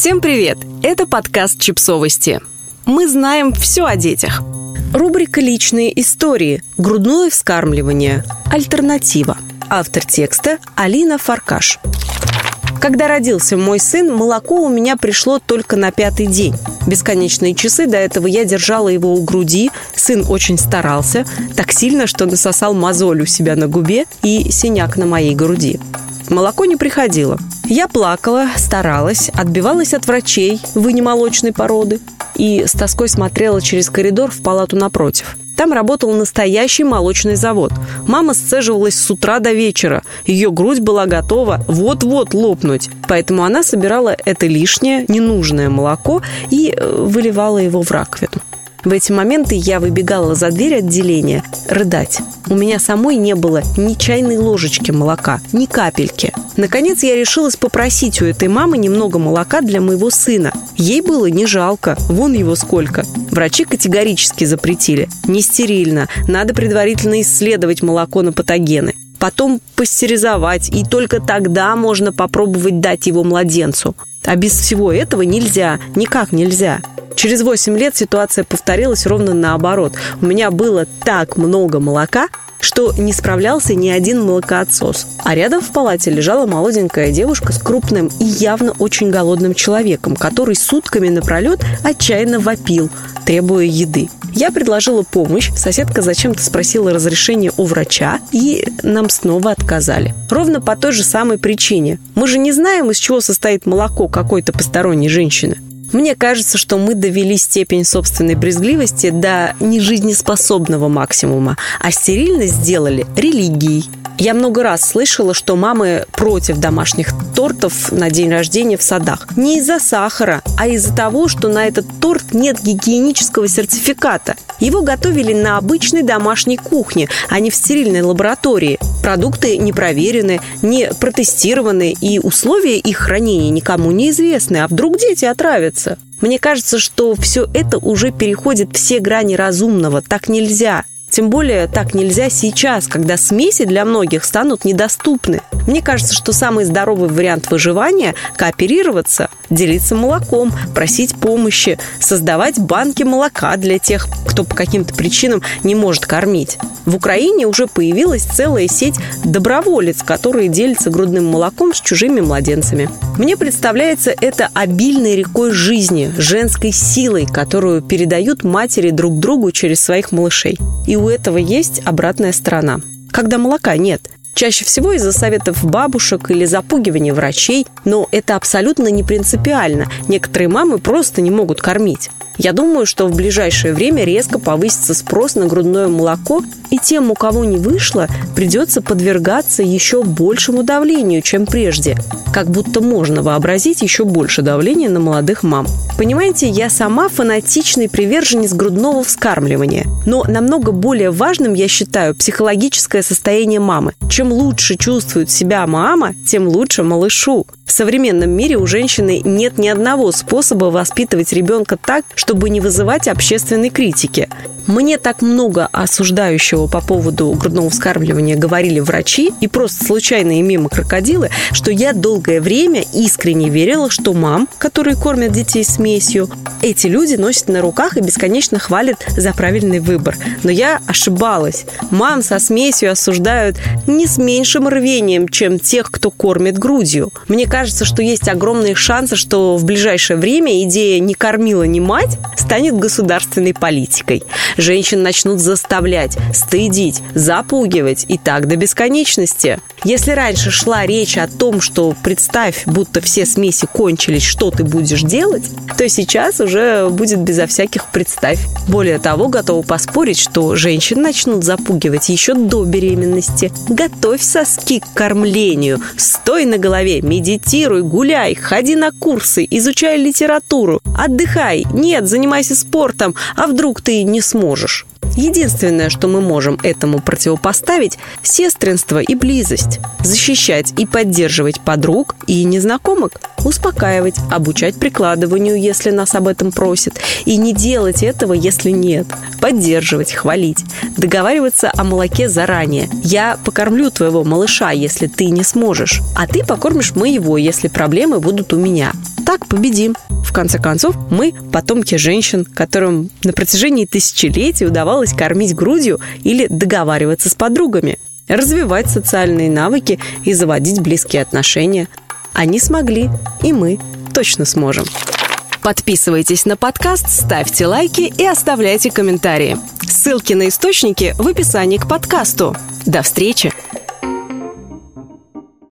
Всем привет! Это подкаст «Чипсовости». Мы знаем все о детях. Рубрика «Личные истории. Грудное вскармливание. Альтернатива». Автор текста Алина Фаркаш. Когда родился мой сын, молоко у меня пришло только на пятый день. Бесконечные часы до этого я держала его у груди. Сын очень старался, так сильно, что насосал мозоль у себя на губе и синяк на моей груди. Молоко не приходило. Я плакала, старалась, отбивалась от врачей вынемолочной породы и с тоской смотрела через коридор в палату напротив. Там работал настоящий молочный завод. Мама сцеживалась с утра до вечера. Ее грудь была готова вот-вот лопнуть. Поэтому она собирала это лишнее, ненужное молоко и э, выливала его в раковину. В эти моменты я выбегала за дверь отделения рыдать. У меня самой не было ни чайной ложечки молока, ни капельки. Наконец я решилась попросить у этой мамы немного молока для моего сына. Ей было не жалко, вон его сколько. Врачи категорически запретили. Не стерильно, надо предварительно исследовать молоко на патогены потом пастеризовать, и только тогда можно попробовать дать его младенцу. А без всего этого нельзя, никак нельзя. Через 8 лет ситуация повторилась ровно наоборот. У меня было так много молока, что не справлялся ни один молокоотсос. А рядом в палате лежала молоденькая девушка с крупным и явно очень голодным человеком, который сутками напролет отчаянно вопил, требуя еды. Я предложила помощь, соседка зачем-то спросила разрешение у врача, и нам снова отказали. Ровно по той же самой причине. Мы же не знаем, из чего состоит молоко какой-то посторонней женщины. Мне кажется, что мы довели степень собственной брезгливости до нежизнеспособного максимума, а стерильность сделали религией. Я много раз слышала, что мамы против домашних тортов на день рождения в садах. Не из-за сахара, а из-за того, что на этот торт нет гигиенического сертификата. Его готовили на обычной домашней кухне, а не в стерильной лаборатории. Продукты не проверены, не протестированы, и условия их хранения никому не известны. А вдруг дети отравятся? Мне кажется, что все это уже переходит все грани разумного. Так нельзя. Тем более так нельзя сейчас, когда смеси для многих станут недоступны. Мне кажется, что самый здоровый вариант выживания – кооперироваться, делиться молоком, просить помощи, создавать банки молока для тех, кто по каким-то причинам не может кормить. В Украине уже появилась целая сеть доброволец, которые делятся грудным молоком с чужими младенцами. Мне представляется это обильной рекой жизни, женской силой, которую передают матери друг другу через своих малышей. И у этого есть обратная сторона. Когда молока нет, Чаще всего из-за советов бабушек или запугивания врачей, но это абсолютно не принципиально. Некоторые мамы просто не могут кормить. Я думаю, что в ближайшее время резко повысится спрос на грудное молоко, и тем, у кого не вышло, придется подвергаться еще большему давлению, чем прежде. Как будто можно вообразить еще больше давления на молодых мам. Понимаете, я сама фанатичный приверженец грудного вскармливания. Но намного более важным я считаю психологическое состояние мамы. Чем лучше чувствует себя мама, тем лучше малышу. В современном мире у женщины нет ни одного способа воспитывать ребенка так, чтобы не вызывать общественной критики. Мне так много осуждающего по поводу грудного вскармливания говорили врачи и просто случайные мимо крокодилы, что я долгое время искренне верила, что мам, которые кормят детей смесью, эти люди носят на руках и бесконечно хвалят за правильный выбор. Но я ошибалась. Мам со смесью осуждают не с меньшим рвением, чем тех, кто кормит грудью. Мне кажется, что есть огромные шансы, что в ближайшее время идея «не кормила, не мать» станет государственной политикой женщин начнут заставлять, стыдить, запугивать и так до бесконечности. Если раньше шла речь о том, что представь, будто все смеси кончились, что ты будешь делать, то сейчас уже будет безо всяких представь. Более того, готова поспорить, что женщин начнут запугивать еще до беременности. Готовь соски к кормлению, стой на голове, медитируй, гуляй, ходи на курсы, изучай литературу, отдыхай, нет, занимайся спортом, а вдруг ты не сможешь можешь. Единственное, что мы можем этому противопоставить – сестринство и близость. Защищать и поддерживать подруг и незнакомок. Успокаивать, обучать прикладыванию, если нас об этом просят. И не делать этого, если нет. Поддерживать, хвалить. Договариваться о молоке заранее. Я покормлю твоего малыша, если ты не сможешь. А ты покормишь моего, если проблемы будут у меня. Так победим. В конце концов, мы потомки женщин, которым на протяжении тысячелетий удавалось кормить грудью или договариваться с подругами, развивать социальные навыки и заводить близкие отношения. Они смогли, и мы точно сможем. Подписывайтесь на подкаст, ставьте лайки и оставляйте комментарии. Ссылки на источники в описании к подкасту. До встречи!